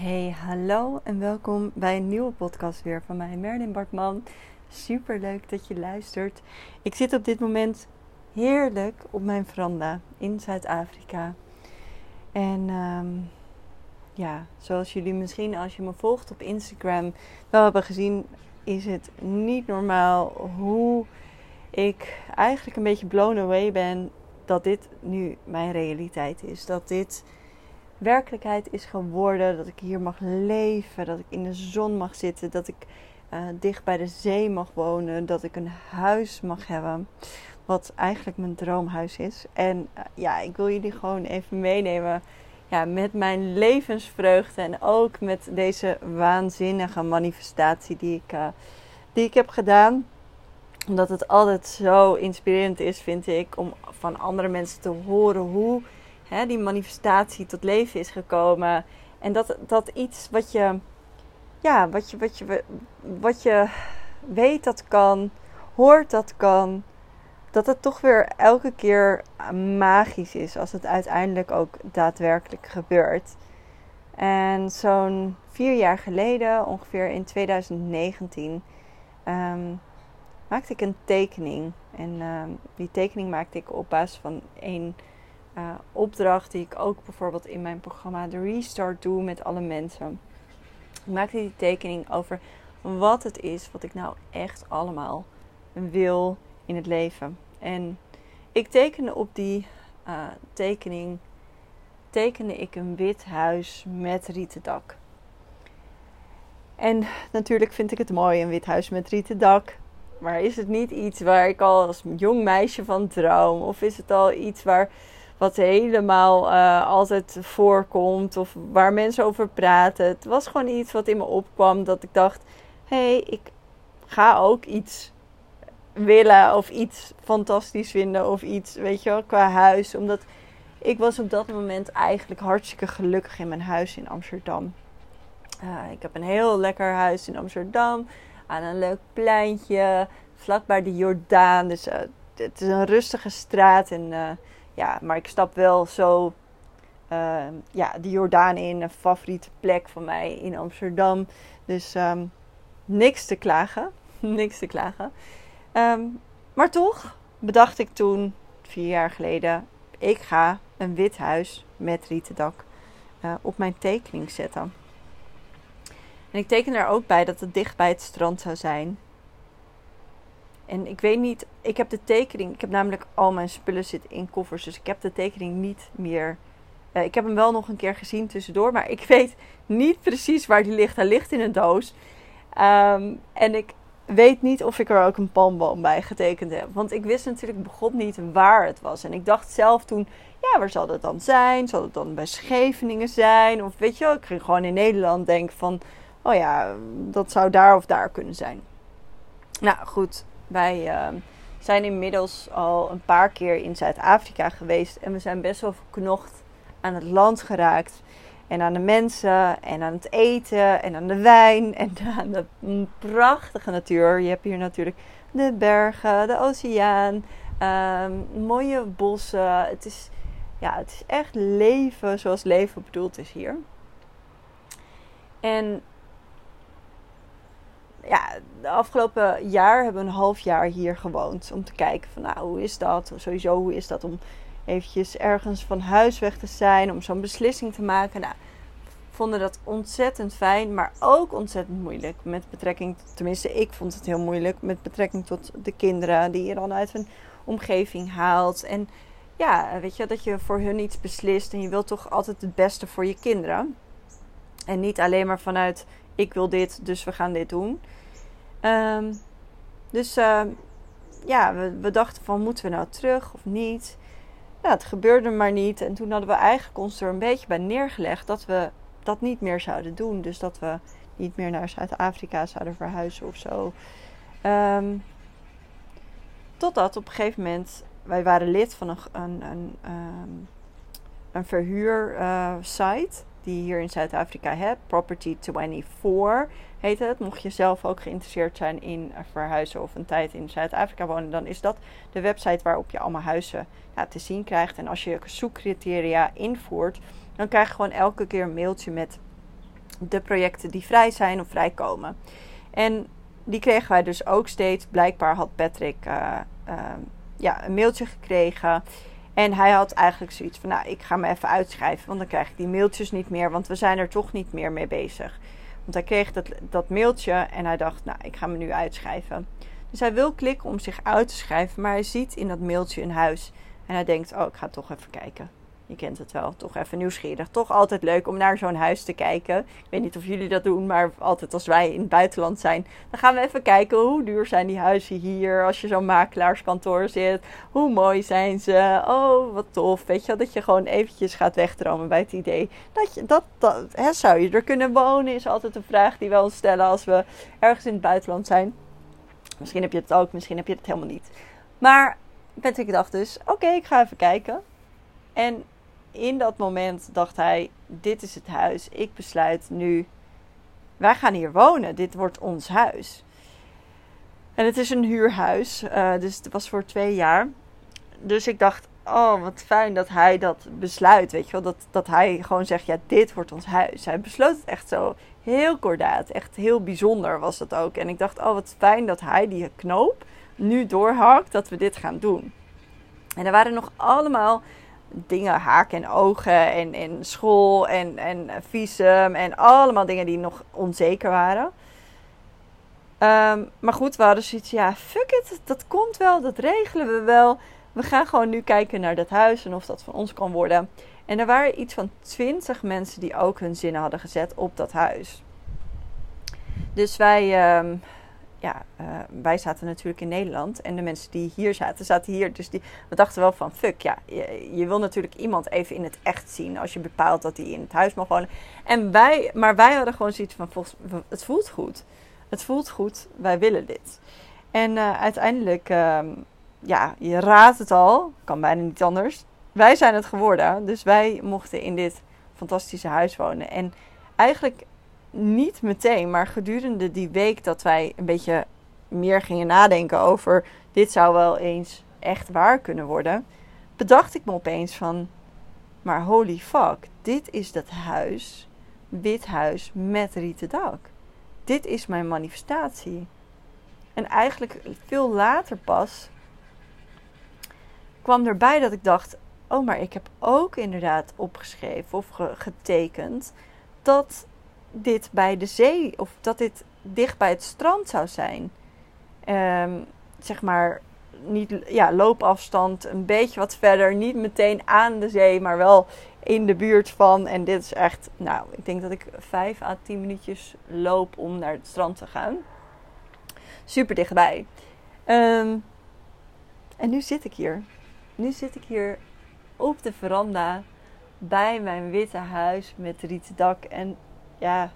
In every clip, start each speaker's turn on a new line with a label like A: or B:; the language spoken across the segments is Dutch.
A: Hey, hallo en welkom bij een nieuwe podcast weer van mij, Merlin Bartman. Super leuk dat je luistert. Ik zit op dit moment heerlijk op mijn veranda in Zuid-Afrika. En ehm, ja, zoals jullie misschien als je me volgt op Instagram wel hebben gezien, is het niet normaal hoe ik eigenlijk een beetje blown away ben dat dit nu mijn realiteit is. Dat dit werkelijkheid is geworden. Dat ik hier mag leven, dat ik in de zon mag zitten, dat ik uh, dicht bij de zee mag wonen, dat ik een huis mag hebben. Wat eigenlijk mijn droomhuis is. En uh, ja, ik wil jullie gewoon even meenemen ja, met mijn levensvreugde en ook met deze waanzinnige manifestatie die ik, uh, die ik heb gedaan. Omdat het altijd zo inspirerend is, vind ik, om van andere mensen te horen hoe hè, die manifestatie tot leven is gekomen. En dat, dat iets wat je, ja, wat je, wat je, wat je weet dat kan, hoort dat kan, dat het toch weer elke keer magisch is als het uiteindelijk ook daadwerkelijk gebeurt. En zo'n vier jaar geleden, ongeveer in 2019, um, ehm, maakte ik een tekening. En um, die tekening maakte ik op basis van één uh, opdracht die ik ook bijvoorbeeld in mijn programma de Restart doe met alle mensen. Ik maakte die tekening over wat het is wat ik nou echt allemaal wil in het leven. En ik tekende op die uh, tekening tekende ik een wit huis met rieten dak. En natuurlijk vind ik het mooi, een wit huis met rieten dak. Maar is het niet iets waar ik al als jong meisje van droom? Of is het al iets waar, wat helemaal uh, altijd voorkomt? Of waar mensen over praten? Het was gewoon iets wat in me opkwam dat ik dacht: hé, hey, ik ga ook iets willen of iets fantastisch vinden of iets, weet je wel, qua huis. Omdat ik was op dat moment eigenlijk hartstikke gelukkig in mijn huis in Amsterdam. Uh, ik heb een heel lekker huis in Amsterdam, aan een leuk pleintje, vlakbij de Jordaan. Dus uh, het is een rustige straat. En, ja, maar ik stap wel zo ja, de Jordaan in, een favoriete plek van mij in Amsterdam. Dus um, niks te klagen. niks te klagen. Um, maar toch bedacht ik toen, vier jaar geleden, ik ga een wit huis met rieten dak uh, op mijn tekening zetten. En ik teken er ook bij dat het dicht bij het strand zou zijn. En ik weet niet, ik heb de tekening, ik heb namelijk al mijn spullen zitten in koffers, dus ik heb de tekening niet meer. Uh, ik heb hem wel nog een keer gezien tussendoor, maar ik weet niet precies waar die ligt. Hij ligt in een doos. Um, en ik weet niet of ik er ook een palmboom bij getekend heb. Want ik wist natuurlijk begon niet waar het was. En ik dacht zelf toen, ja, waar zal het dan zijn? Zal het dan bij Scheveningen zijn? Of weet je wel, ik ging gewoon in Nederland denken van, oh ja, dat zou daar of daar kunnen zijn. Nou goed, wij uh, zijn inmiddels al een paar keer in Zuid-Afrika geweest. En we zijn best wel verknocht aan het land geraakt. En aan de mensen en aan het eten en aan de wijn en aan de prachtige natuur. Je hebt hier natuurlijk de bergen, de oceaan, um, mooie bossen. Het is, ja, het is echt leven zoals leven bedoeld is hier. En de afgelopen jaar hebben we een half jaar hier gewoond. Om te kijken van nou, hoe is dat? Sowieso, hoe is dat om eventjes ergens van huis weg te zijn, om zo'n beslissing te maken. Nou, vonden dat ontzettend fijn, maar ook ontzettend moeilijk. Met betrekking, tenminste, ik vond het heel moeilijk met betrekking tot de kinderen die je dan uit een omgeving haalt. En ja, weet je, dat je voor hun iets beslist en je wilt toch altijd het beste voor je kinderen. En niet alleen maar vanuit ik wil dit, dus we gaan dit doen. Um, dus uh, ja, we, dachten van moeten we nou terug of niet? Nou, het gebeurde maar niet. En toen hadden we eigenlijk ons er een beetje bij neergelegd dat we dat niet meer zouden doen. Dus dat we niet meer naar Zuid-Afrika zouden verhuizen of zo. Um, totdat op een gegeven moment, wij waren lid van een, een, een, een verhuursite. Uh, die je hier in Zuid-Afrika hebt. Property 24 heet het. Mocht je zelf ook geïnteresseerd zijn in verhuizen of een tijd in Zuid-Afrika wonen, dan is dat de website waarop je allemaal huizen ja, te zien krijgt. En als je zoekcriteria invoert, dan krijg je gewoon elke keer een mailtje met de projecten die vrij zijn of vrijkomen. En die kregen wij dus ook steeds. Blijkbaar had Patrick uh, uh, ja, een mailtje gekregen. En hij had eigenlijk zoiets van, nou, ik ga me even uitschrijven, want dan krijg ik die mailtjes niet meer, want we zijn er toch niet meer mee bezig. Want hij kreeg dat, dat mailtje en hij dacht, nou, ik ga me nu uitschrijven. Dus hij wil klikken om zich uit te schrijven, maar hij ziet in dat mailtje een huis. En hij denkt, oh, ik ga toch even kijken. Je kent het wel, toch even nieuwsgierig. Toch altijd leuk om naar zo'n huis te kijken. Ik weet niet of jullie dat doen, maar altijd als wij in het buitenland zijn, dan gaan we even kijken hoe duur zijn die huizen hier. Als je zo'n makelaarskantoor zit, hoe mooi zijn ze? Oh, wat tof. Weet je, dat je gewoon eventjes gaat wegdromen bij het idee dat je dat, dat hè, zou je er kunnen wonen, is altijd een vraag die we ons stellen als we ergens in het buitenland zijn. Misschien heb je het ook, misschien heb je het helemaal niet. Maar Patrick dacht dus, oké, ik ga even kijken. En in dat moment dacht hij: Dit is het huis. Ik besluit nu. Wij gaan hier wonen. Dit wordt ons huis. En het is een huurhuis. Uh, dus het was voor twee jaar. Dus ik dacht: Oh, wat fijn dat hij dat besluit. Weet je wel? Dat, dat hij gewoon zegt: Ja, dit wordt ons huis. Hij besloot het echt zo heel kordaat. Echt heel bijzonder was het ook. En ik dacht: Oh, wat fijn dat hij die knoop nu doorhakt. Dat we dit gaan doen. En er waren nog allemaal dingen, haken en ogen en, en school en, en visum en allemaal dingen die nog onzeker waren. Um, maar goed, we hadden zoiets, ja, fuck it, dat komt wel, dat regelen we wel. We gaan gewoon nu kijken naar dat huis en of dat van ons kan worden. En er waren iets van twintig mensen die ook hun zinnen hadden gezet op dat huis. Dus wij, um, ja, uh, wij zaten natuurlijk in Nederland. En de mensen die hier zaten, zaten hier. Dus die, we dachten wel van, fuck, ja, je, wil natuurlijk iemand even in het echt zien. Als je bepaalt dat hij in het huis mag wonen. En wij, maar wij hadden gewoon zoiets van, volgens, het voelt goed. Het voelt goed, wij willen dit. En uh, uiteindelijk, uh, ja, je raadt het al. Kan bijna niet anders. Wij zijn het geworden. Dus wij mochten in dit fantastische huis wonen. En eigenlijk niet meteen, maar gedurende die week dat wij een beetje meer gingen nadenken over dit zou wel eens echt waar kunnen worden, bedacht ik me opeens van, maar holy fuck, dit is dat huis, wit huis met rieten dak. Dit is mijn manifestatie. En eigenlijk veel later pas kwam erbij dat ik dacht: oh, maar ik heb ook inderdaad opgeschreven of getekend dat dit bij de zee of dat dit dicht bij het strand zou zijn. Um, zeg maar, niet, ja, loopafstand een beetje wat verder. Niet meteen aan de zee, maar wel in de buurt van. En dit is echt, nou, ik denk dat ik 5 à 10 minuutjes loop om naar het strand te gaan. Super dichtbij. Um, en nu zit ik hier. Nu zit ik hier op de veranda bij mijn witte huis met rieten dak. En ja,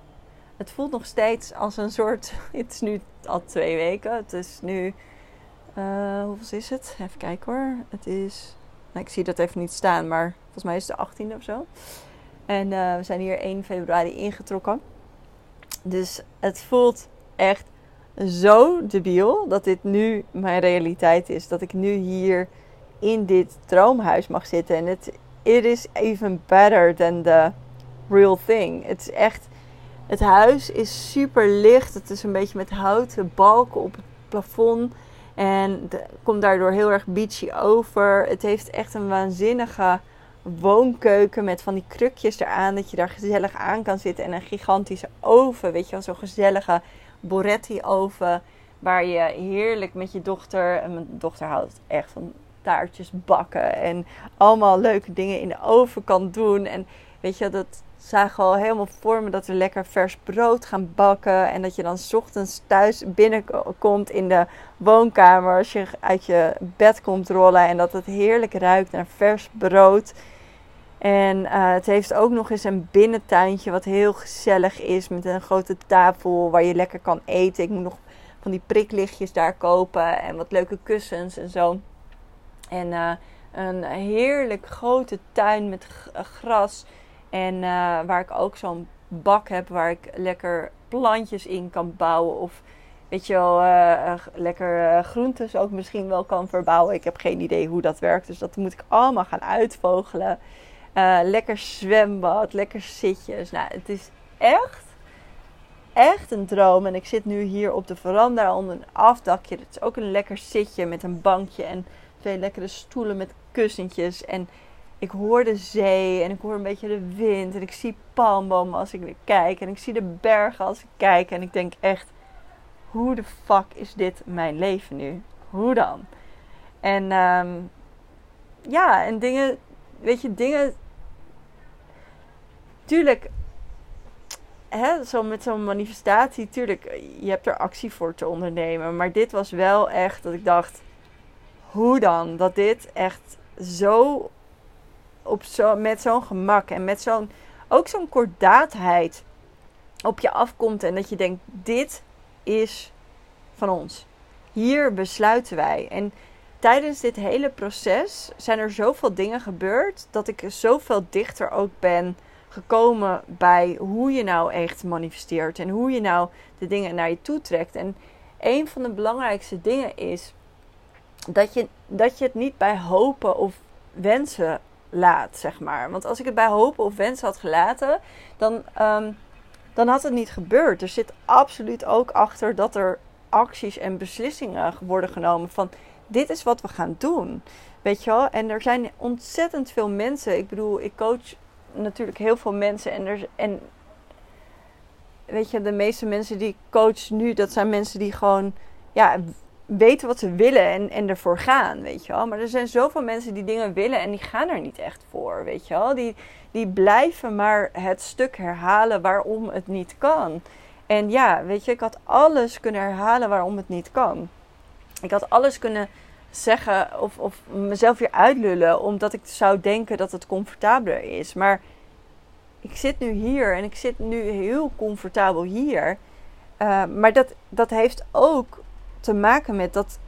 A: het voelt nog steeds als een soort. Het is nu al twee weken. Het is nu. Uh, hoeveel is het? Even kijken hoor. Het is. Nou, ik zie dat even niet staan, maar volgens mij is het de 18e of zo. En uh, we zijn hier 1 februari ingetrokken. Dus het voelt echt zo debiel dat dit nu mijn realiteit is. Dat ik nu hier in dit droomhuis mag zitten. En het it is even better than the real thing. Het is echt het huis is super licht. Het is een beetje met houten balken op het plafond. En komt daardoor heel erg beachy over. Het heeft echt een waanzinnige woonkeuken met van die krukjes eraan. Dat je daar gezellig aan kan zitten. En een gigantische oven. Weet je wel, zo'n gezellige Boretti oven. Waar je heerlijk met je dochter. En mijn dochter houdt echt van taartjes bakken. En allemaal leuke dingen in de oven kan doen. En weet je, dat, zagen al helemaal voor me dat we lekker vers brood gaan bakken. En dat je dan ochtends thuis binnenkomt in de woonkamer. Als je uit je bed komt rollen. En dat het heerlijk ruikt naar vers brood. En uh, het heeft ook nog eens een binnentuintje wat heel gezellig is. Met een grote tafel waar je lekker kan eten. Ik moet nog van die priklichtjes daar kopen. En wat leuke kussens en zo. En uh, een heerlijk grote tuin met gras. En uh, waar ik ook zo'n bak heb waar ik lekker plantjes in kan bouwen. Of weet je wel, uh, lekker groentes ook misschien wel kan verbouwen. Ik heb geen idee hoe dat werkt. Dus dat moet ik allemaal gaan uitvogelen. lekker zwembad, lekker zitjes. Nou, het is echt echt een droom. En ik zit nu hier op de veranda onder een afdakje. Het is ook een lekker zitje met een bankje en twee lekkere stoelen met kussentjes. En ik hoor de zee en ik hoor een beetje de wind. En ik zie palmbomen als ik weer kijk. En ik zie de bergen als ik kijk. En ik denk echt, hoe de fuck is dit mijn leven nu? Hoe dan? En um, ja, en dingen, weet je, dingen. Tuurlijk, hè, zo met zo'n manifestatie, tuurlijk, je hebt er actie voor te ondernemen. Maar dit was wel echt dat ik dacht, hoe dan? Dat dit echt zo, op zo met zo'n gemak en met zo'n, ook zo'n kordaatheid op je afkomt. En dat je denkt, dit is van ons. Hier besluiten wij. En tijdens dit hele proces zijn er zoveel dingen gebeurd dat ik zoveel dichter ook ben gekomen bij hoe je nou echt manifesteert en hoe je nou de dingen naar je toe trekt. En een van de belangrijkste dingen is dat je, dat je het niet bij hopen of wensen laat, zeg maar. Want als ik het bij hopen of wensen had gelaten, dan, ehm, dan had het niet gebeurd. Er zit absoluut ook achter dat er acties en beslissingen worden genomen van dit is wat we gaan doen. Weet je wel? En er zijn ontzettend veel mensen. Ik bedoel, ik coach natuurlijk heel veel mensen. En, er, en weet je, de meeste mensen die ik coach nu, dat zijn mensen die gewoon ja, weten wat ze willen en, en ervoor gaan, weet je wel. Maar er zijn zoveel mensen die dingen willen en die gaan er niet echt voor, weet je wel. Die, die blijven maar het stuk herhalen waarom het niet kan. En ja, weet je, ik had alles kunnen herhalen waarom het niet kan. Ik had alles kunnen zeggen of, of mezelf weer uitlullen omdat ik zou denken dat het comfortabeler is. Maar ik zit nu hier en ik zit nu heel comfortabel hier. Uh, maar dat, dat heeft ook te maken met dat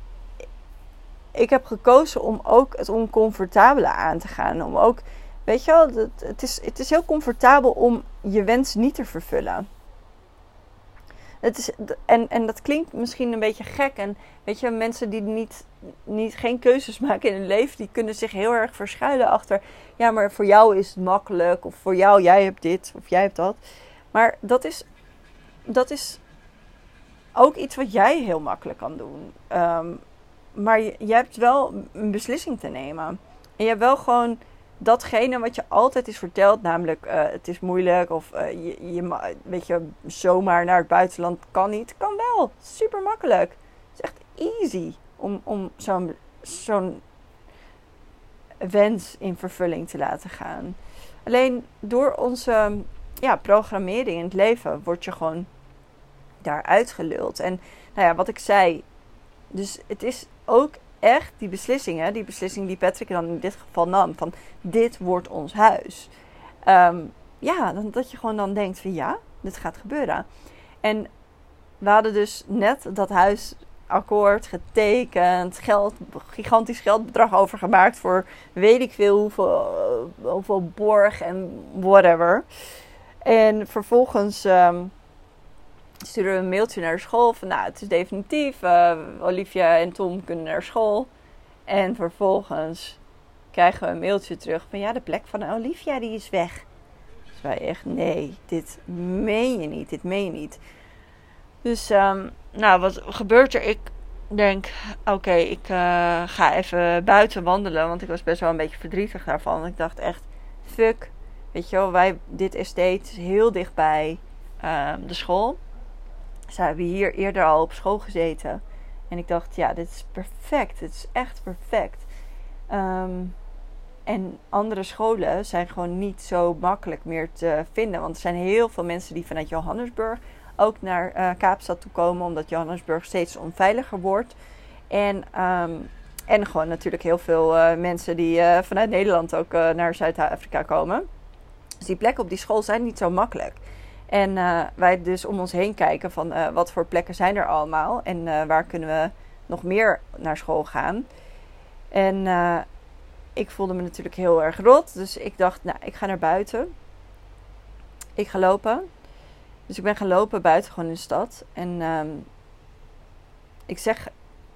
A: ik heb gekozen om ook het oncomfortabele aan te gaan. Om ook, weet je wel, het, het, is, het is heel comfortabel om je wens niet te vervullen. Het is, en, en dat klinkt misschien een beetje gek. En weet je, mensen die niet, niet, geen keuzes maken in hun leven, die kunnen zich heel erg verschuilen achter. Ja, maar voor jou is het makkelijk. Of voor jou, jij hebt dit. Of jij hebt dat. Maar dat is, dat is ook iets wat jij heel makkelijk kan doen. Um, maar je, hebt wel een beslissing te nemen. En je hebt wel gewoon datgene wat je altijd is verteld, namelijk uh, het is moeilijk of uh, je, je, weet je, zomaar naar het buitenland kan niet, kan wel. Super makkelijk. Het is echt easy om, om zo'n zo'n wens in vervulling te laten gaan. Alleen door onze ja, programmering in het leven word je gewoon daar uitgeluld. En nou ja, wat ik zei, dus het is ook echt die beslissingen, die beslissing die Patrick dan in dit geval nam, van dit wordt ons huis. Ehm, ja, dan, dat je gewoon dan denkt van ja, dit gaat gebeuren. En we hadden dus net dat huisakkoord getekend, geld, gigantisch geldbedrag overgemaakt voor weet ik veel hoeveel, borg en whatever. En vervolgens um, sturen we een mailtje naar school van nou, het is definitief. Uh, Olivia en Tom kunnen naar school. En vervolgens krijgen we een mailtje terug van ja, de plek van Olivia die is weg. Dus wij echt, nee, dit meen je niet, dit meen je niet. Dus, um, nou, wat gebeurt er? Ik denk, oké, ik uh, ga even buiten wandelen, want ik was best wel een beetje verdrietig daarvan. Ik dacht echt, fuck, weet je wel, wij, dit estate is heel dichtbij uh, de school. Ze hebben hier eerder al op school gezeten. En ik dacht, ja, dit is perfect. Het is echt perfect. Um, en andere scholen zijn gewoon niet zo makkelijk meer te vinden. Want er zijn heel veel mensen die vanuit Johannesburg ook naar uh, Kaapstad toe komen. Omdat Johannesburg steeds onveiliger wordt. En, um, en gewoon natuurlijk heel veel uh, mensen die uh, vanuit Nederland ook naar Zuid-Afrika komen. Dus die plekken op die school zijn niet zo makkelijk. En uh, wij dus om ons heen kijken van uh, wat voor plekken zijn er allemaal en uh, waar kunnen we nog meer naar school gaan. En ik voelde me natuurlijk heel erg rot, dus ik dacht, nou, ik ga naar buiten. Ik ga lopen. Dus ik ben gaan lopen buiten gewoon in de stad. En um, ik zeg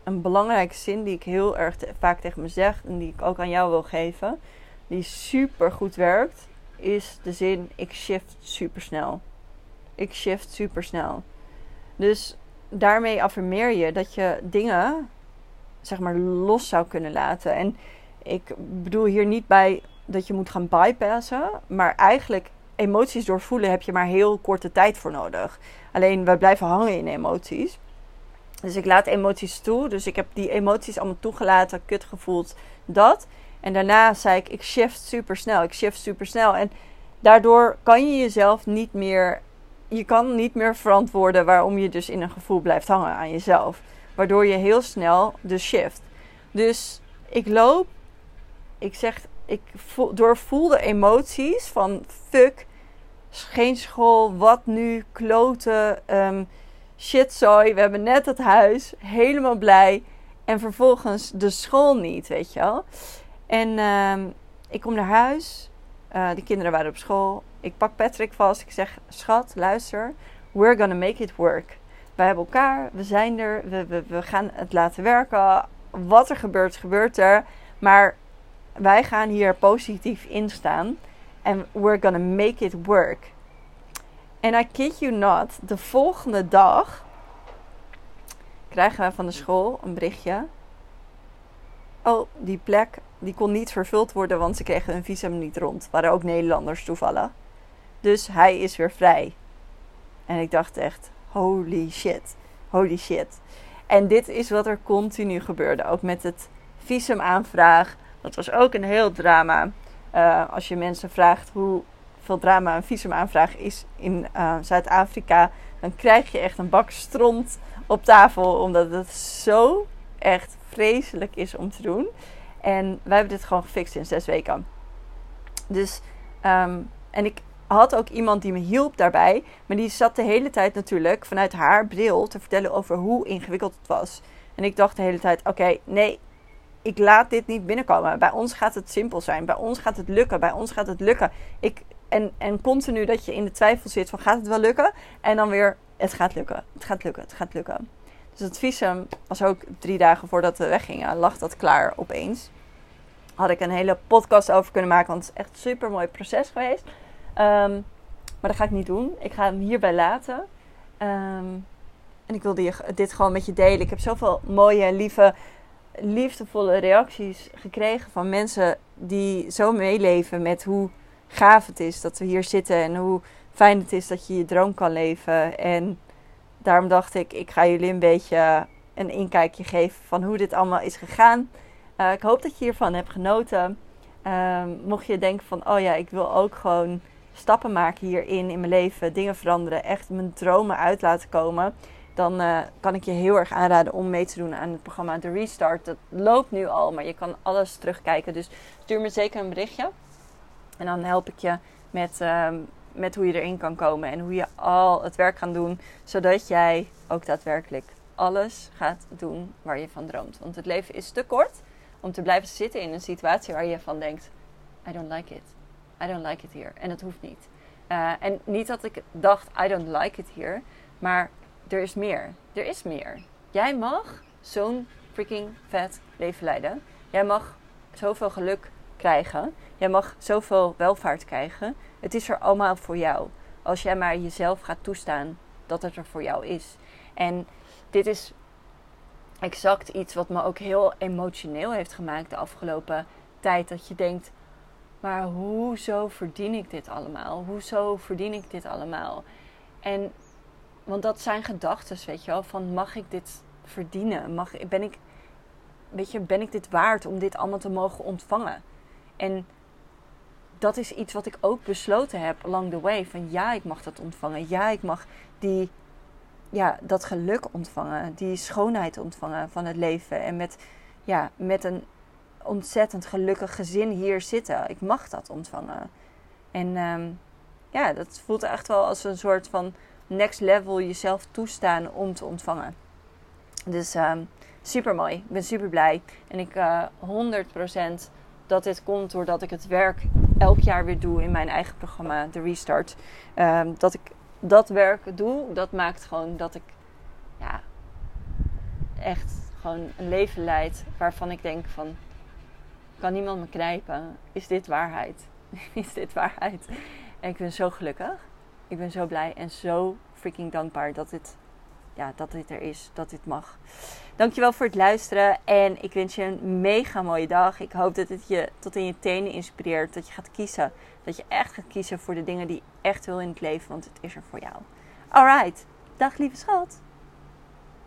A: een belangrijke zin die ik heel erg vaak tegen me zeg en die ik ook aan jou wil geven, die super goed werkt, is de zin: ik shift super snel Ik shift super snel. Dus daarmee affirmeer je dat je dingen, zeg maar, los zou kunnen laten. En ik bedoel hier niet bij dat je moet gaan bypassen, maar eigenlijk emoties doorvoelen heb je maar heel korte tijd voor nodig. Alleen wij blijven hangen in emoties. Dus ik laat emoties toe. Dus ik heb die emoties allemaal toegelaten, kut gevoeld, dat. En daarna zei ik, ik shift super snel. Ik shift super snel. En daardoor kan je jezelf niet meer. Je kan niet meer verantwoorden waarom je dus in een gevoel blijft hangen aan jezelf. Waardoor je heel snel de shift. Dus ik loop. Ik zeg, ik voel, doorvoelde emoties van fuck, geen school, wat nu, kloten, um, shitzooi. We hebben net het huis, helemaal blij. En vervolgens de school niet, weet je wel. En uh, ik kom naar huis. Uh, de kinderen waren op school. Ik pak Patrick vast. Ik zeg: Schat, luister. We're gonna make it work. Wij hebben elkaar. We zijn er. We, we, we gaan het laten werken. Wat er gebeurt, gebeurt er. Maar wij gaan hier positief in staan. En we're gonna make it work. En I kid you not, de volgende dag krijgen wij van de school een berichtje. Oh, die plek die kon niet vervuld worden, want ze kregen hun visum niet rond. Waren ook Nederlanders toevallig. Dus hij is weer vrij. En ik dacht echt, holy shit, holy shit. En dit is wat er continu gebeurde. Ook met het visumaanvraag. Dat was ook een heel drama. Uh, als je mensen vraagt hoeveel drama een visumaanvraag is in uh, Zuid-Afrika, dan krijg je echt een bak stront op tafel, omdat het zo echt vreselijk is om te doen. En wij hebben dit gewoon gefixt in zes weken. Dus, um, en ik had ook iemand die me hielp daarbij. Maar die zat de hele tijd natuurlijk vanuit haar bril te vertellen over hoe ingewikkeld het was. En ik dacht de hele tijd: oké, nee, ik laat dit niet binnenkomen. Bij ons gaat het simpel zijn. Bij ons gaat het lukken. Bij ons gaat het lukken. Ik, en, en continu dat je in de twijfel zit van gaat het wel lukken? En dan weer het gaat lukken. Het gaat lukken. Het gaat lukken. Dus het visum was ook drie dagen voordat we weggingen. Lag dat klaar opeens. Had ik een hele podcast over kunnen maken. Want het is echt een super mooi proces geweest. Um, maar dat ga ik niet doen. Ik ga hem hierbij laten. Um, en ik wilde dit gewoon met je delen. Ik heb zoveel mooie, lieve liefdevolle reacties gekregen van mensen die zo meeleven met hoe gaaf het is dat we hier zitten en hoe fijn het is dat je je droom kan leven. En daarom dacht ik, ik ga jullie een beetje een inkijkje geven van hoe dit allemaal is gegaan. Uh, ik hoop dat je hiervan hebt genoten. Uh, mocht je denken van, oh ja, ik wil ook gewoon stappen maken hierin in mijn leven, dingen veranderen, echt mijn dromen uit laten komen dan uh, kan ik je heel erg aanraden om mee te doen aan het programma The Restart. Dat loopt nu al, maar je kan alles terugkijken. Dus stuur me zeker een berichtje. En dan help ik je met, uh, met hoe je erin kan komen en hoe je al het werk kan doen, zodat jij ook daadwerkelijk alles gaat doen waar je van droomt. Want het leven is te kort om te blijven zitten in een situatie waar je van denkt: I don't like it. I don't like it here. En dat hoeft niet. Uh, en niet dat ik dacht: I don't like it here. Maar er is meer. Er is meer. Jij mag zo'n freaking vet leven leiden. Jij mag zoveel geluk krijgen. Jij mag zoveel welvaart krijgen. Het is er allemaal voor jou. Als jij maar jezelf gaat toestaan dat het er voor jou is. En dit is exact iets wat me ook heel emotioneel heeft gemaakt de afgelopen tijd. Dat je denkt, maar hoezo verdien ik dit allemaal? Hoezo verdien ik dit allemaal? En want dat zijn gedachten, weet je wel. Van mag ik dit verdienen? Mag, ben, ik, weet je, ben ik dit waard om dit allemaal te mogen ontvangen? En dat is iets wat ik ook besloten heb along the way. Van ja, ik mag dat ontvangen. Ja, ik mag die, ja, dat geluk ontvangen. Die schoonheid ontvangen van het leven. En met, ja, met een ontzettend gelukkig gezin hier zitten. Ik mag dat ontvangen. En um, ja, dat voelt echt wel als een soort van next level jezelf toestaan om te ontvangen. Dus um, super mooi. Ik ben super blij. En ik uh, eh, 100% dat dit komt doordat ik het werk elk jaar weer doe in mijn eigen programma, de Restart. Um, dat ik dat werk doe, dat maakt gewoon dat ik ja, echt gewoon een leven leid waarvan ik denk van kan niemand me knijpen? Is dit waarheid? Is dit waarheid? En ik ben zo gelukkig. ik ben zo blij en zo freaking dankbaar dat dit, ja, dat dit er is, dat dit mag. Dankjewel voor het luisteren en ik wens je een mega mooie dag. Ik hoop dat het je tot in je tenen inspireert, dat je gaat kiezen. Dat je echt gaat kiezen voor de dingen die je echt wil in het leven, want het is er voor jou. Alright, dag lieve schat.